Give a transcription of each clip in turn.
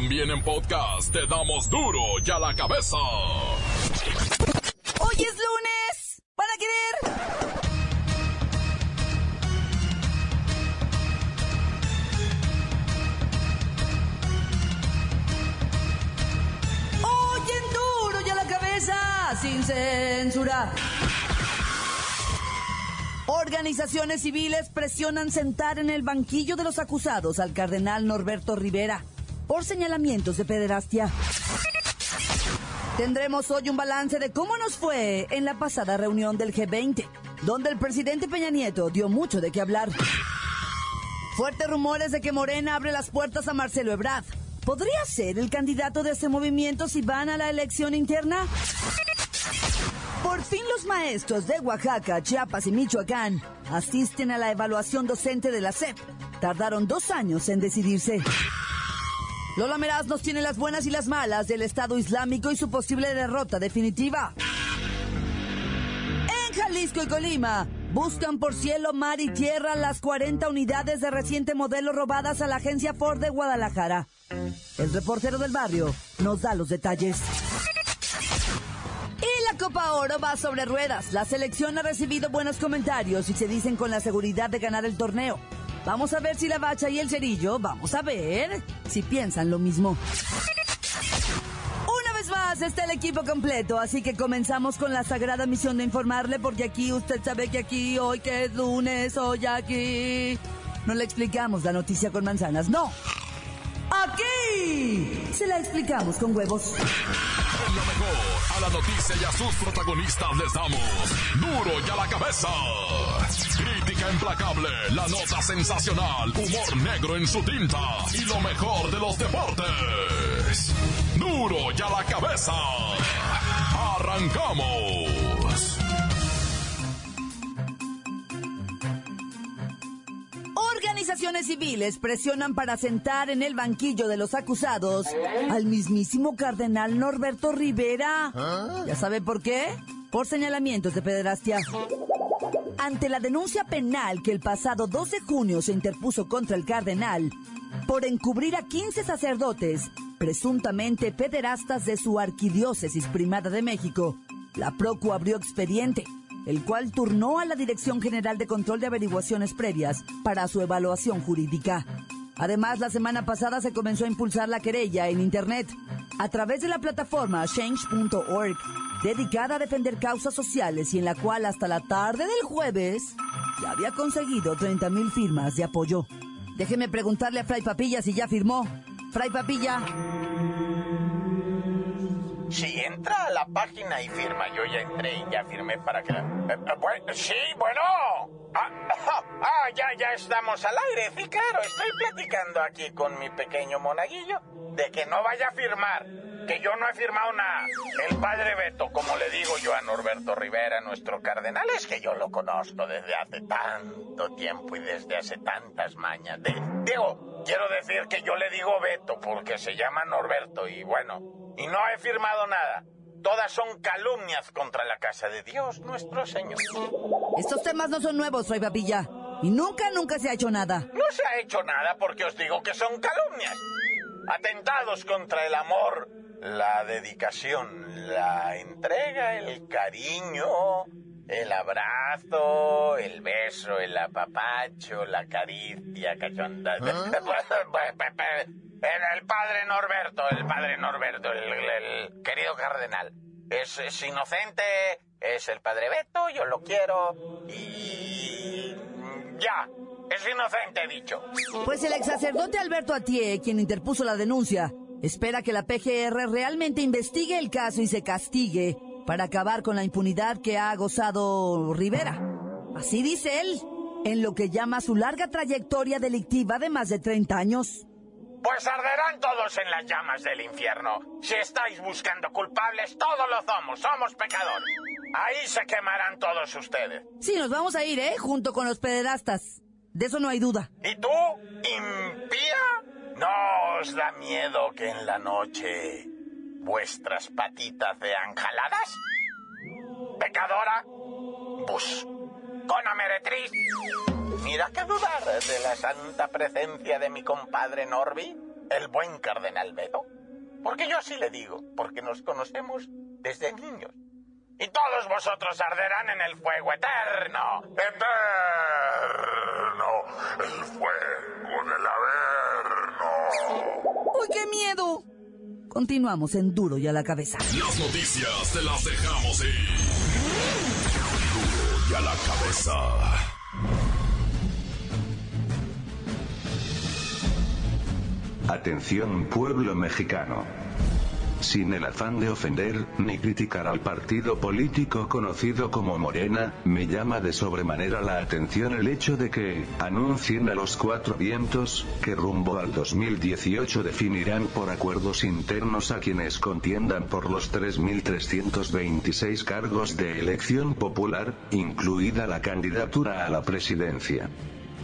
También en podcast te damos duro y a la cabeza. Hoy es lunes. ¿Van a querer? Hoy en duro y a la cabeza, sin censura. Organizaciones civiles presionan sentar en el banquillo de los acusados al cardenal Norberto Rivera por señalamientos de pederastia. Tendremos hoy un balance de cómo nos fue en la pasada reunión del G20, donde el presidente Peña Nieto dio mucho de qué hablar. Fuertes rumores de que Morena abre las puertas a Marcelo Ebrard. ¿Podría ser el candidato de ese movimiento si van a la elección interna? Por fin los maestros de Oaxaca, Chiapas y Michoacán asisten a la evaluación docente de la SEP. Tardaron dos años en decidirse. Lola Meraz nos tiene las buenas y las malas del Estado Islámico y su posible derrota definitiva. En Jalisco y Colima buscan por cielo, mar y tierra las 40 unidades de reciente modelo robadas a la agencia Ford de Guadalajara. El reportero del barrio nos da los detalles. Y la Copa Oro va sobre ruedas. La selección ha recibido buenos comentarios y se dicen con la seguridad de ganar el torneo. Vamos a ver si la bacha y el cerillo, vamos a ver si piensan lo mismo. Una vez más está el equipo completo, así que comenzamos con la sagrada misión de informarle, porque aquí usted sabe que aquí, hoy que es lunes, hoy aquí, no le explicamos la noticia con manzanas, no. Aquí se la explicamos con huevos. A la noticia y a sus protagonistas les damos duro y a la cabeza. Crítica implacable, la nota sensacional, humor negro en su tinta y lo mejor de los deportes. Duro y a la cabeza. Arrancamos. Organizaciones civiles presionan para sentar en el banquillo de los acusados al mismísimo cardenal Norberto Rivera. ¿Ya sabe por qué? Por señalamientos de pederastia. Ante la denuncia penal que el pasado 2 de junio se interpuso contra el cardenal por encubrir a 15 sacerdotes, presuntamente pederastas de su arquidiócesis primada de México, la Procu abrió expediente el cual turnó a la Dirección General de Control de Averiguaciones Previas para su evaluación jurídica. Además, la semana pasada se comenzó a impulsar la querella en Internet a través de la plataforma change.org, dedicada a defender causas sociales y en la cual hasta la tarde del jueves ya había conseguido 30 mil firmas de apoyo. Déjeme preguntarle a Fray Papilla si ya firmó. Fray Papilla. Si entra a la página y firma, yo ya entré y ya firmé para que... la- Eh, eh, bueno, sí, bueno. Ah, ah, ya, ya estamos al aire. Sí, claro, estoy platicando aquí con mi pequeño monaguillo de que no vaya a firmar, que yo no he firmado nada. El padre Beto, como le digo yo a Norberto Rivera, nuestro cardenal, es que yo lo conozco desde hace tanto tiempo y desde hace tantas mañas. De- digo, quiero decir que yo le digo Beto porque se llama Norberto y bueno, y no he firmado nada. Todas son calumnias contra la casa de Dios, nuestro Señor. Estos temas no son nuevos, Fray Papilla. Y nunca, nunca se ha hecho nada. No se ha hecho nada porque os digo que son calumnias. Atentados contra el amor, la dedicación, la entrega, el cariño, el abrazo, el beso, el apapacho, la caricia cachonda. El padre Norberto, el padre Norberto, el, querido cardenal. Es, es inocente, es el padre Beto, yo lo quiero y... Ya, es inocente, he dicho. Pues el ex sacerdote Alberto Atié, quien interpuso la denuncia, espera que la PGR realmente investigue el caso y se castigue para acabar con la impunidad que ha gozado Rivera. Así dice él, en lo que llama su larga trayectoria delictiva de más de 30 años. Pues arderán todos en las llamas del infierno. Si estáis buscando culpables, todos lo somos, somos pecadores. Ahí se quemarán todos ustedes. Sí, nos vamos a ir, ¿eh? Junto con los pederastas. De eso no hay duda. ¿Y tú, impía? ¿No os da miedo que en la noche vuestras patitas sean jaladas? ¿Pecadora? Bus. Con meretriz. Mira que dudar de la santa presencia de mi compadre Norby. el buen cardenal Bedo? Porque yo así le digo, porque nos conocemos desde niños. Y todos vosotros arderán en el fuego eterno. Eterno. El fuego del averno. ¡Uy, qué miedo! Continuamos en Duro y a la cabeza. Las noticias te las dejamos ir. A la cabeza. Atención pueblo mexicano. Sin el afán de ofender, ni criticar al partido político conocido como Morena, me llama de sobremanera la atención el hecho de que, anuncien a los cuatro vientos, que rumbo al 2018 definirán por acuerdos internos a quienes contiendan por los 3.326 cargos de elección popular, incluida la candidatura a la presidencia.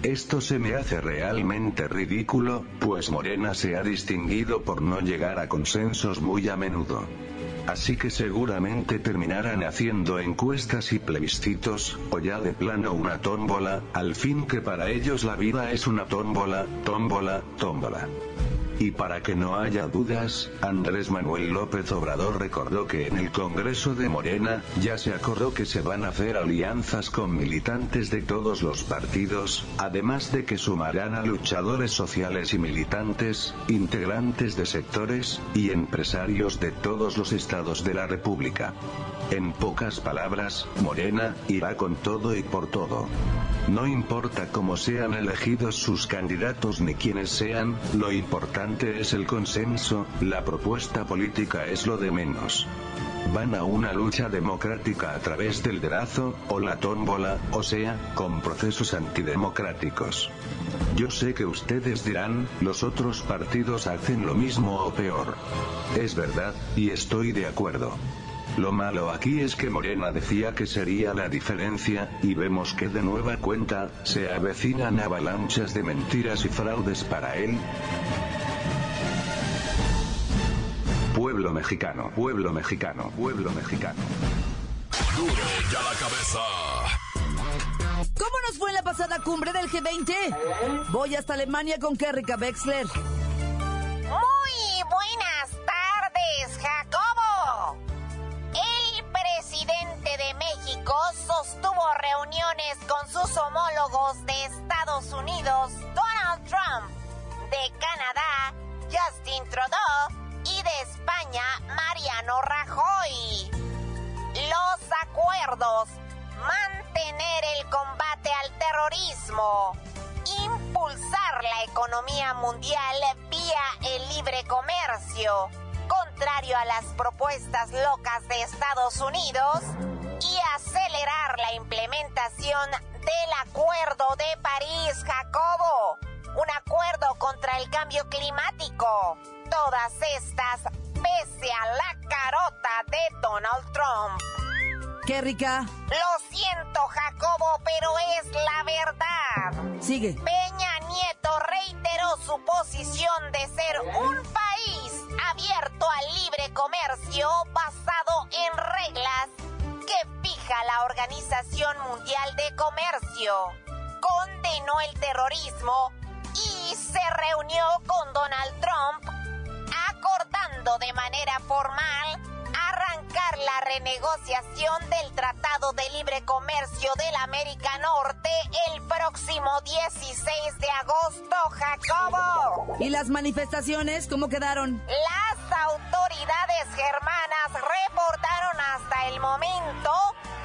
Esto se me hace realmente ridículo, pues Morena se ha distinguido por no llegar a consensos muy a menudo. Así que seguramente terminarán haciendo encuestas y plebiscitos, o ya de plano una tómbola, al fin que para ellos la vida es una tómbola, tómbola, tómbola. Y para que no haya dudas, Andrés Manuel López Obrador recordó que en el Congreso de Morena, ya se acordó que se van a hacer alianzas con militantes de todos los partidos, además de que sumarán a luchadores sociales y militantes, integrantes de sectores, y empresarios de todos los estados de la República. En pocas palabras, Morena, irá con todo y por todo. No importa cómo sean elegidos sus candidatos ni quiénes sean, lo importante es el consenso, la propuesta política es lo de menos. Van a una lucha democrática a través del dedazo, o la tómbola, o sea, con procesos antidemocráticos. Yo sé que ustedes dirán, los otros partidos hacen lo mismo o peor. Es verdad, y estoy de acuerdo. Lo malo aquí es que Morena decía que sería la diferencia, y vemos que de nueva cuenta, se avecinan avalanchas de mentiras y fraudes para él. Pueblo mexicano, pueblo mexicano, pueblo mexicano. Duro y a la cabeza. ¿Cómo nos fue en la pasada cumbre del G20? Voy hasta Alemania con Kerrika Wexler. Muy buenas contrario a las propuestas locas de Estados Unidos, y acelerar la implementación del Acuerdo de París, Jacobo, un acuerdo contra el cambio climático. Todas estas pese a la carota de Donald Trump. Kerrika, Lo siento, Jacobo, pero es la verdad. sigue. Peña Nieto reiteró su posición de ser un abierto al libre comercio basado en reglas que fija la Organización Mundial de Comercio. Condenó el terrorismo y se reunió con Donald Trump acordando de manera formal la renegociación del Tratado de Libre Comercio de la América Norte el próximo 16 de agosto, Jacobo. ¿Y las manifestaciones cómo quedaron? Las autoridades germanas reportaron hasta el momento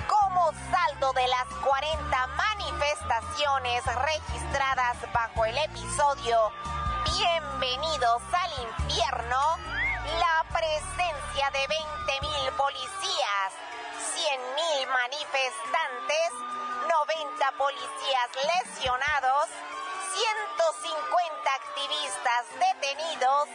como saldo de las 40 manifestaciones registradas bajo el episodio Bienvenidos al infierno, la presencia de 20.000 policías, 100.000 manifestantes, 90 policías lesionados, 150 activistas detenidos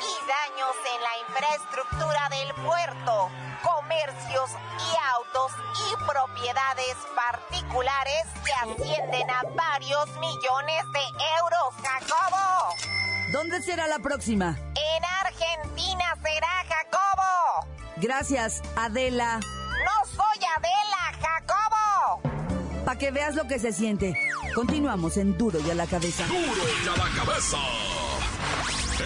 y daños en la infraestructura del puerto, comercios y autos y propiedades particulares que ascienden a varios millones de euros, Jacobo. ¿Dónde será la próxima? En Argentina será Jacobo. Gracias, Adela. No soy Adela, Jacobo. Para que veas lo que se siente. Continuamos en Duro y a la cabeza. Duro y a la cabeza.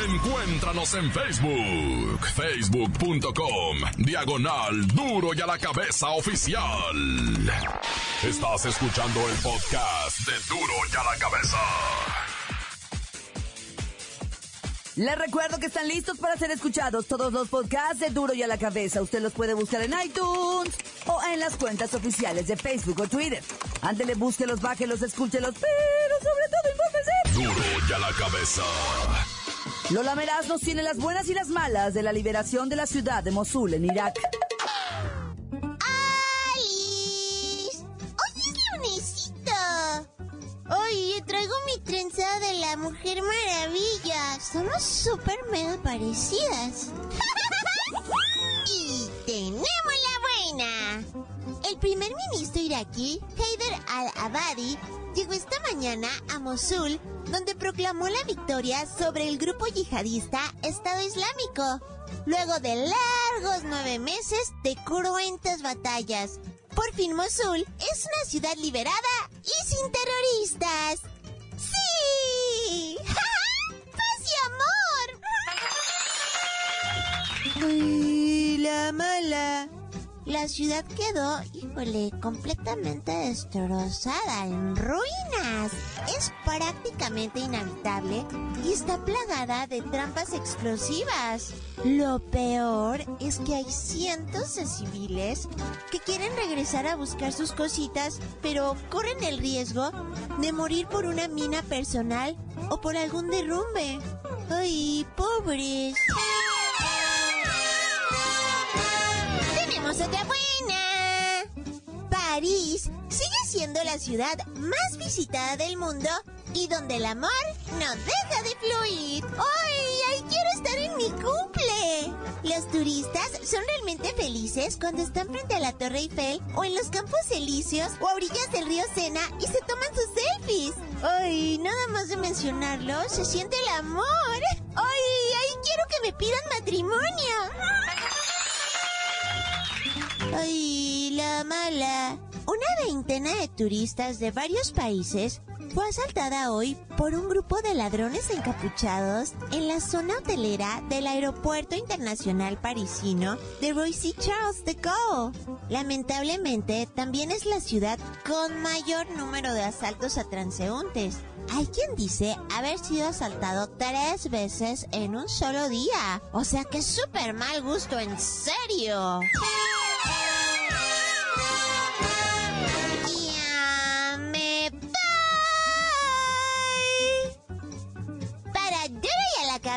Encuéntranos en Facebook, facebook.com, diagonal duro y a la cabeza oficial. Estás escuchando el podcast de duro y a la cabeza. Les recuerdo que están listos para ser escuchados todos los podcasts de Duro y a la Cabeza. Usted los puede buscar en iTunes o en las cuentas oficiales de Facebook o Twitter. Ándele, búsquelos, bájelos, escúchelos, pero sobre todo infórmese. Duro y a la cabeza. Lola Meraz nos tiene las buenas y las malas de la liberación de la ciudad de Mosul en Irak. Mujer Maravilla. Somos súper mega parecidas. y tenemos la buena. El primer ministro iraquí, Haider al-Abadi, llegó esta mañana a Mosul, donde proclamó la victoria sobre el grupo yihadista Estado Islámico, luego de largos nueve meses de cruentas batallas. Por fin Mosul es una ciudad liberada y sin terroristas. ¡Ay, la mala! La ciudad quedó, híjole, completamente destrozada, en ruinas. Es prácticamente inhabitable y está plagada de trampas explosivas. Lo peor es que hay cientos de civiles que quieren regresar a buscar sus cositas, pero corren el riesgo de morir por una mina personal o por algún derrumbe. ¡Ay, pobres! Otra buena. París sigue siendo la ciudad más visitada del mundo y donde el amor no deja de fluir. ¡Ay, ay, quiero estar en mi cumple! Los turistas son realmente felices cuando están frente a la Torre Eiffel o en los Campos Elíseos o a orillas del río Sena y se toman sus selfies. ¡Ay, nada más de mencionarlo, se siente el amor! ¡Ay, ay, quiero que me pidan matrimonio! ¡Ay, la mala! Una veintena de turistas de varios países fue asaltada hoy por un grupo de ladrones encapuchados en la zona hotelera del Aeropuerto Internacional Parisino de Roissy Charles de Gaulle. Lamentablemente, también es la ciudad con mayor número de asaltos a transeúntes. Hay quien dice haber sido asaltado tres veces en un solo día. O sea que súper mal gusto, en serio.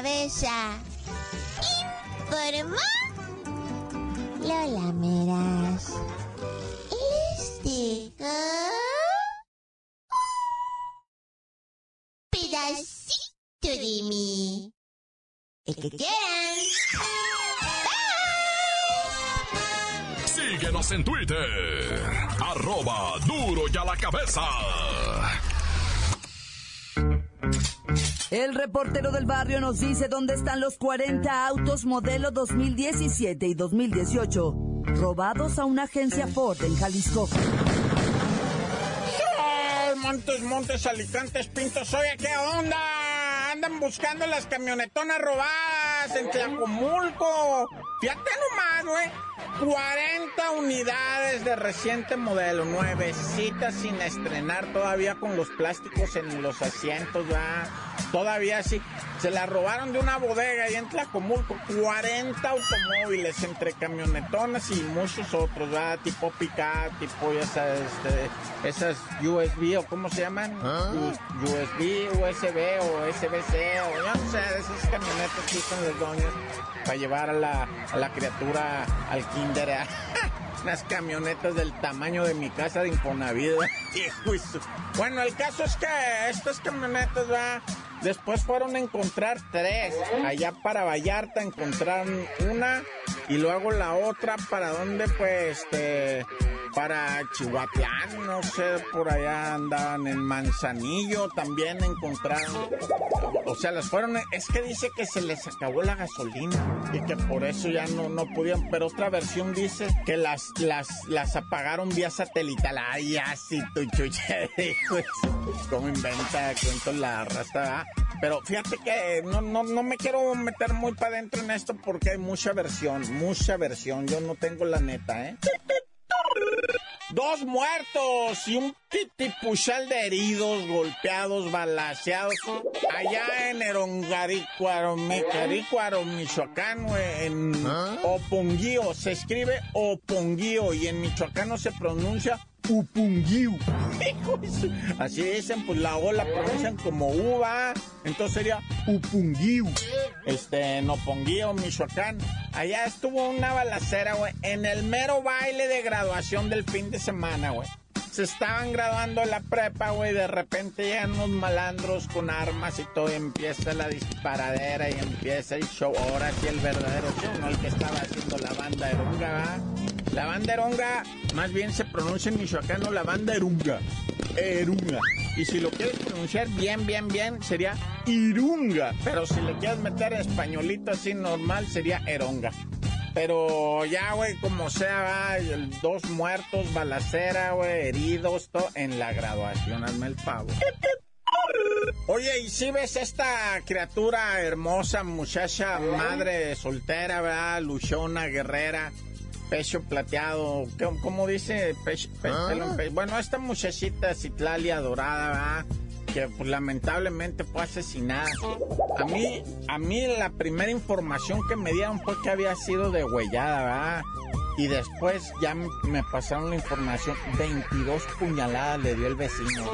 Cabeza. Informó Lola Meras. Les digo un pedacito de mí. El que quieran. Síguenos en Twitter. Arroba duro y a la cabeza. El reportero del barrio nos dice dónde están los 40 autos modelo 2017 y 2018 robados a una agencia Ford en Jalisco. ¡Ay, Montes, montes, alicantes, pintos. Oye, ¿qué onda? Andan buscando las camionetonas robadas en Tlacomulco. Fíjate nomás, güey. 40 unidades de reciente modelo, nuevecitas sin estrenar, todavía con los plásticos en los asientos, ¿verdad? Todavía sí. Se la robaron de una bodega y en Tlacomulco. 40 automóviles entre camionetonas y muchos otros, ¿verdad? Tipo pick tipo esas, este, esas USB o ¿cómo se llaman? U- USB, USB o SBC o yo no sé, esas camionetas que usan los doños para llevar a la, la criatura al kinder. ¿eh? Unas camionetas del tamaño de mi casa de Infonavit. ¿eh? Bueno, el caso es que estas camionetas, va. Después fueron a encontrar tres. Allá para Vallarta encontraron una y luego la otra para dónde, pues, este, para Chihuatlán, no sé, por allá andaban en Manzanillo, también encontraron. O sea, las fueron, es que dice que se les acabó la gasolina y que por eso ya no, no podían, pero otra versión dice que las, las, las apagaron vía satelital. Ay, así tu chucha, su- ¿Cómo inventa cuentos la raza? ah? Pero fíjate que no, no, no me quiero meter muy para adentro en esto porque hay mucha versión, mucha versión. Yo no tengo la neta, ¿eh? Dos muertos y un titipuchal de heridos, golpeados, balaseados, allá en Erongarícuaro, Michoacán, en ¿Ah? Oponguío. Se escribe Oponguío y en Michoacán se pronuncia Upunguiu. Así dicen, pues la O la pronuncian como uva. Entonces sería Upunguiu. Este, en Oponguío, Michoacán. Allá estuvo una balacera, güey. En el mero baile de graduación del fin de semana, güey. Se estaban graduando la prepa, güey. De repente llegan unos malandros con armas y todo. Y empieza la disparadera y empieza el show. Ahora sí el verdadero show, no el que estaba haciendo la banda de Runga, La banda Erunga, más bien se pronuncia en michoacano la banda Erunga. Erunga. Y si lo quieres pronunciar bien, bien, bien, sería Irunga. Pero si le quieres meter españolito así normal, sería Eronga. Pero ya, güey, como sea, va, dos muertos, balacera, güey, heridos, todo en la graduación, hazme el pavo. Oye, y si ves esta criatura hermosa, muchacha, madre soltera, ¿verdad? Luchona, guerrera, pecho plateado, ¿cómo, dice? Ah. Bueno, esta muchachita Citlalia dorada, ¿verdad? que pues, lamentablemente fue asesinada. A mí, a mí la primera información que me dieron fue que había sido degüellada, ¿verdad? Y después ya me pasaron la información, 22 puñaladas le dio el vecino.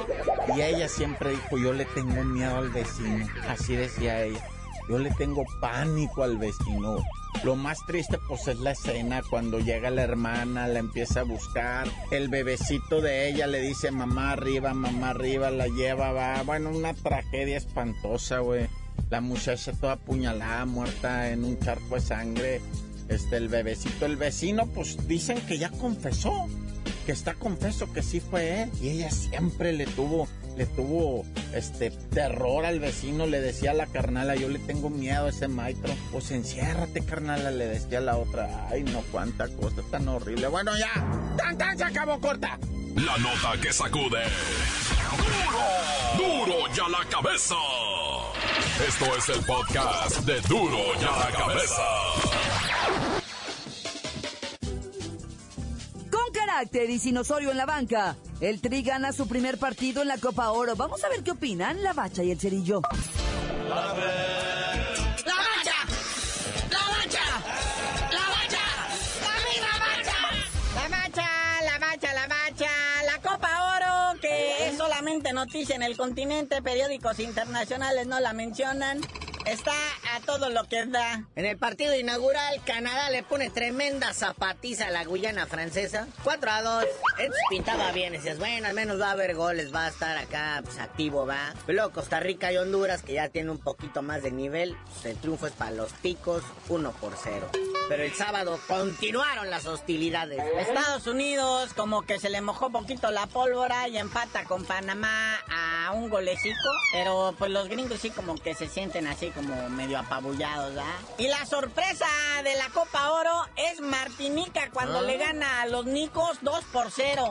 Y ella siempre dijo, yo le tengo miedo al vecino. Así decía ella. Yo le tengo pánico al vecino. Lo más triste pues es la escena cuando llega la hermana, la empieza a buscar, el bebecito de ella le dice mamá arriba, mamá arriba, la lleva, va, bueno, una tragedia espantosa, güey. La muchacha toda apuñalada, muerta en un charco de sangre. Este, el bebecito, el vecino, pues dicen que ya confesó, que está confeso que sí fue él. Y ella siempre le tuvo le tuvo este terror al vecino, le decía a la carnala, yo le tengo miedo a ese maestro. Pues enciérrate, carnala, le decía a la otra. Ay, no, cuánta cosa tan horrible. Bueno, ya, tan tan se acabó corta. La nota que sacude. ¡Duro! ¡Duro ya la cabeza! Esto es el podcast de Duro ya la cabeza. Carácter y sin Osorio en la banca. El Tri gana su primer partido en la Copa Oro. Vamos a ver qué opinan la Bacha y el Cerillo. ¡La Bacha! ¡La Bacha! ¡La Bacha! ¡La Bacha! ¡La Bacha! ¡La Bacha! ¡La Bacha! La Copa Oro, que es solamente noticia en el continente, periódicos internacionales no la mencionan está a todo lo que da. En el partido inaugural, Canadá le pone tremenda zapatiza a la Guyana francesa. 4 a 2. Esto pintaba bien. Decías, bueno, al menos va a haber goles, va a estar acá pues, activo, va. luego Costa Rica y Honduras, que ya tienen un poquito más de nivel. Pues, el triunfo es para los picos, 1 por 0. Pero el sábado continuaron las hostilidades. Estados Unidos, como que se le mojó un poquito la pólvora y empata con Panamá a un golecito. Pero pues los gringos sí, como que se sienten así como medio apabullados, ¿ah? Y la sorpresa de la Copa Oro es Martinica cuando ah. le gana a los Nicos 2 por 0.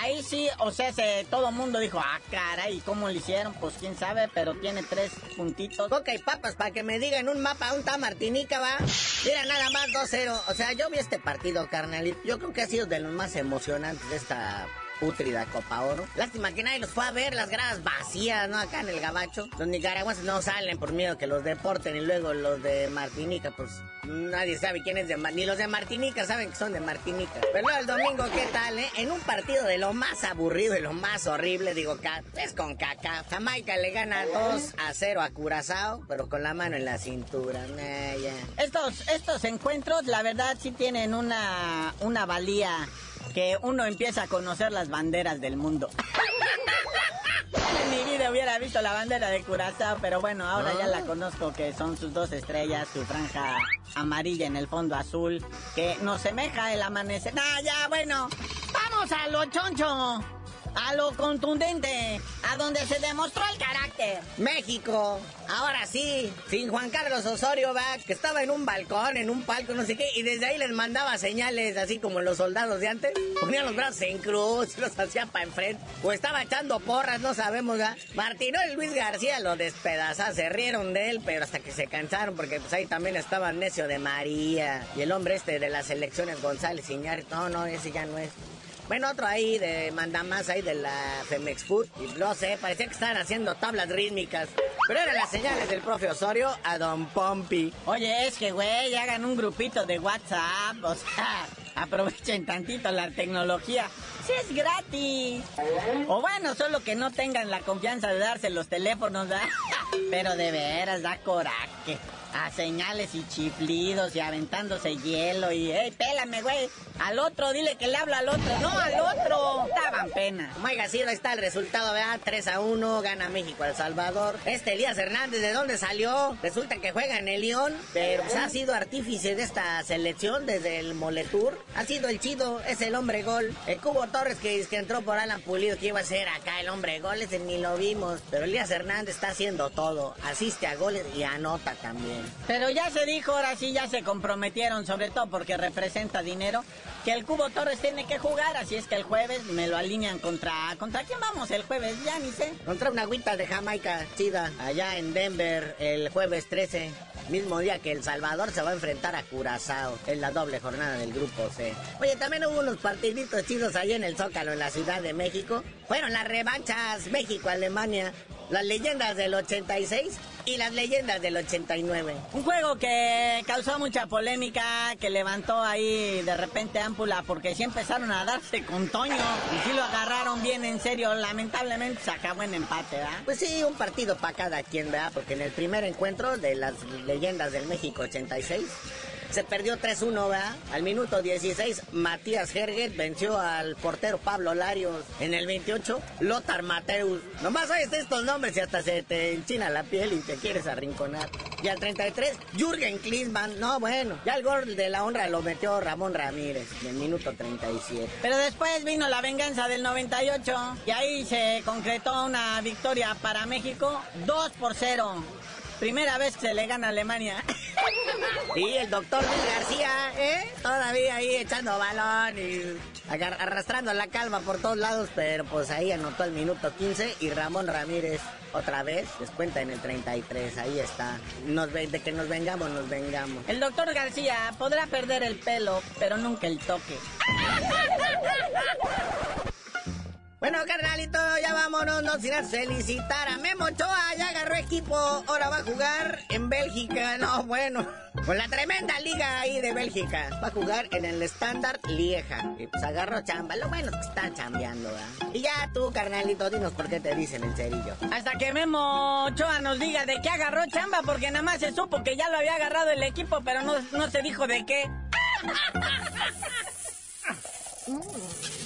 Ahí sí, o sea, se, todo el mundo dijo, ah, caray, ¿cómo lo hicieron? Pues quién sabe, pero tiene tres puntitos. Coca y papas, para que me digan un mapa, ¿dónde está Martinica, va? Mira, nada más 2-0. O sea, yo vi este partido, carnalito. Yo creo que ha sido de los más emocionantes de esta putrida Copa Oro. Lástima que nadie los fue a ver, las gradas vacías, ¿no? Acá en el Gabacho. Los nicaragüenses no salen por miedo que los deporten y luego los de Martinica, pues nadie sabe quién es de Ni los de Martinica saben que son de Martinica. Pero el domingo, ¿qué tal, eh? En un partido de lo más aburrido y lo más horrible, digo, es con caca. Jamaica le gana 2 a 0 a Curazao, pero con la mano en la cintura. Estos, estos encuentros, la verdad, sí tienen una, una valía que uno empieza a conocer las banderas del mundo. En mi vida hubiera visto la bandera de Curazao, pero bueno, ahora ya la ah. conozco que son sus dos estrellas, su franja amarilla en el fondo azul, que nos semeja el amanecer. Ah, ya, bueno, vamos a lo choncho. A lo contundente, a donde se demostró el carácter. México, ahora sí, sin Juan Carlos Osorio, va, que estaba en un balcón, en un palco, no sé qué, y desde ahí les mandaba señales, así como los soldados de antes. Ponían los brazos en cruz, los hacía para enfrente, o estaba echando porras, no sabemos, ¿verdad? Martino y Luis García lo despedazaron, se rieron de él, pero hasta que se cansaron, porque pues ahí también estaba Necio de María, y el hombre este de las elecciones, González Iñárritu, no, no, ese ya no es. Bueno, otro ahí de mandamás ahí de la Femex Food. Y no sé, parecía que estaban haciendo tablas rítmicas. Pero eran las señales del profe Osorio a Don Pompi. Oye, es que, güey, hagan un grupito de WhatsApp. O sea, aprovechen tantito la tecnología. Sí, es gratis. O bueno, solo que no tengan la confianza de darse los teléfonos. Pero de veras da coraje. A señales y chiflidos y aventándose hielo y, ¡ey, pélame, güey! Al otro, dile que le habla al otro. No, al otro. Daban pena. Sido, ahí está el resultado, ¿verdad? 3 a 1, gana México El Salvador. Este Elías Hernández, ¿de dónde salió? Resulta que juega en el León, pero pues, ha sido artífice de esta selección desde el Moletour. Ha sido el chido, es el hombre gol. El Cubo Torres que, que entró por Alan Pulido, que iba a ser acá el hombre gol, ese ni lo vimos. Pero Elías Hernández está haciendo todo. Asiste a goles y anota también. Pero ya se dijo, ahora sí ya se comprometieron, sobre todo porque representa dinero, que el Cubo Torres tiene que jugar, así es que el jueves me lo alinean contra... ¿Contra quién vamos el jueves? Ya ni sé. Contra una agüita de Jamaica chida, allá en Denver, el jueves 13. Mismo día que El Salvador se va a enfrentar a Curazao en la doble jornada del Grupo C. Oye, también hubo unos partiditos chidos allá en el Zócalo, en la Ciudad de México. Fueron las revanchas México-Alemania, las leyendas del 86 y las leyendas del 89. Un juego que causó mucha polémica, que levantó ahí de repente ámpula, porque sí empezaron a darse con Toño y sí lo agarraron bien en serio. Lamentablemente se acabó en empate, ¿verdad? Pues sí, un partido para cada quien, ¿verdad? Porque en el primer encuentro de las leyendas del México 86 se perdió 3-1, ¿verdad? Al minuto 16, Matías Herget venció al portero Pablo Larios. En el 28, Lothar Mateus. Nomás oyes estos nombres y hasta se te enchina la piel y te quieres arrinconar. Y al 33, Jürgen Klinsmann. No, bueno, ya el gol de la honra lo metió Ramón Ramírez en el minuto 37. Pero después vino la venganza del 98 y ahí se concretó una victoria para México 2 por 0. Primera vez que se le gana a Alemania. Y el doctor García, ¿eh? Todavía ahí echando balón y arrastrando la calma por todos lados, pero pues ahí anotó el minuto 15 y Ramón Ramírez otra vez descuenta en el 33, ahí está. Nos de que nos vengamos, nos vengamos. El doctor García podrá perder el pelo, pero nunca el toque. Bueno, carnalito, ya vámonos, no sin felicitar a Memo Ochoa, ya agarró equipo, ahora va a jugar en Bélgica, no, bueno, con la tremenda liga ahí de Bélgica, va a jugar en el Standard Lieja, y pues agarró chamba, lo bueno es que está chambeando, ¿verdad? Y ya tú, carnalito, dinos por qué te dicen el cerillo. Hasta que Memo Ochoa nos diga de qué agarró chamba, porque nada más se supo que ya lo había agarrado el equipo, pero no, no se dijo de qué.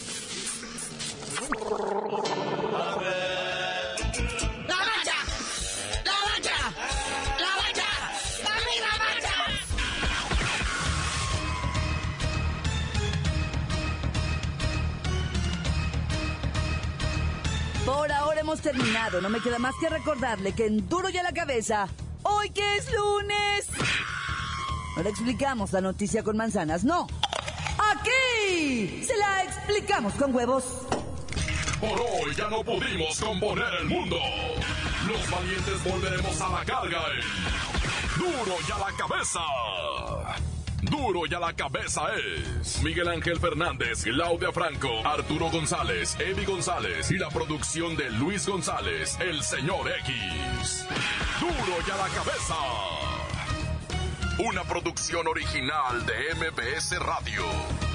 Por ahora hemos terminado. No me queda más que recordarle que en Duro y a la cabeza, hoy que es lunes. No le explicamos la noticia con manzanas, no. Aquí se la explicamos con huevos. Por hoy ya no pudimos componer el mundo. Los valientes volveremos a la carga en Duro y a la cabeza. Duro y a la cabeza es Miguel Ángel Fernández, Claudia Franco, Arturo González, Eddie González y la producción de Luis González, el señor X. Duro y a la cabeza. Una producción original de MBS Radio.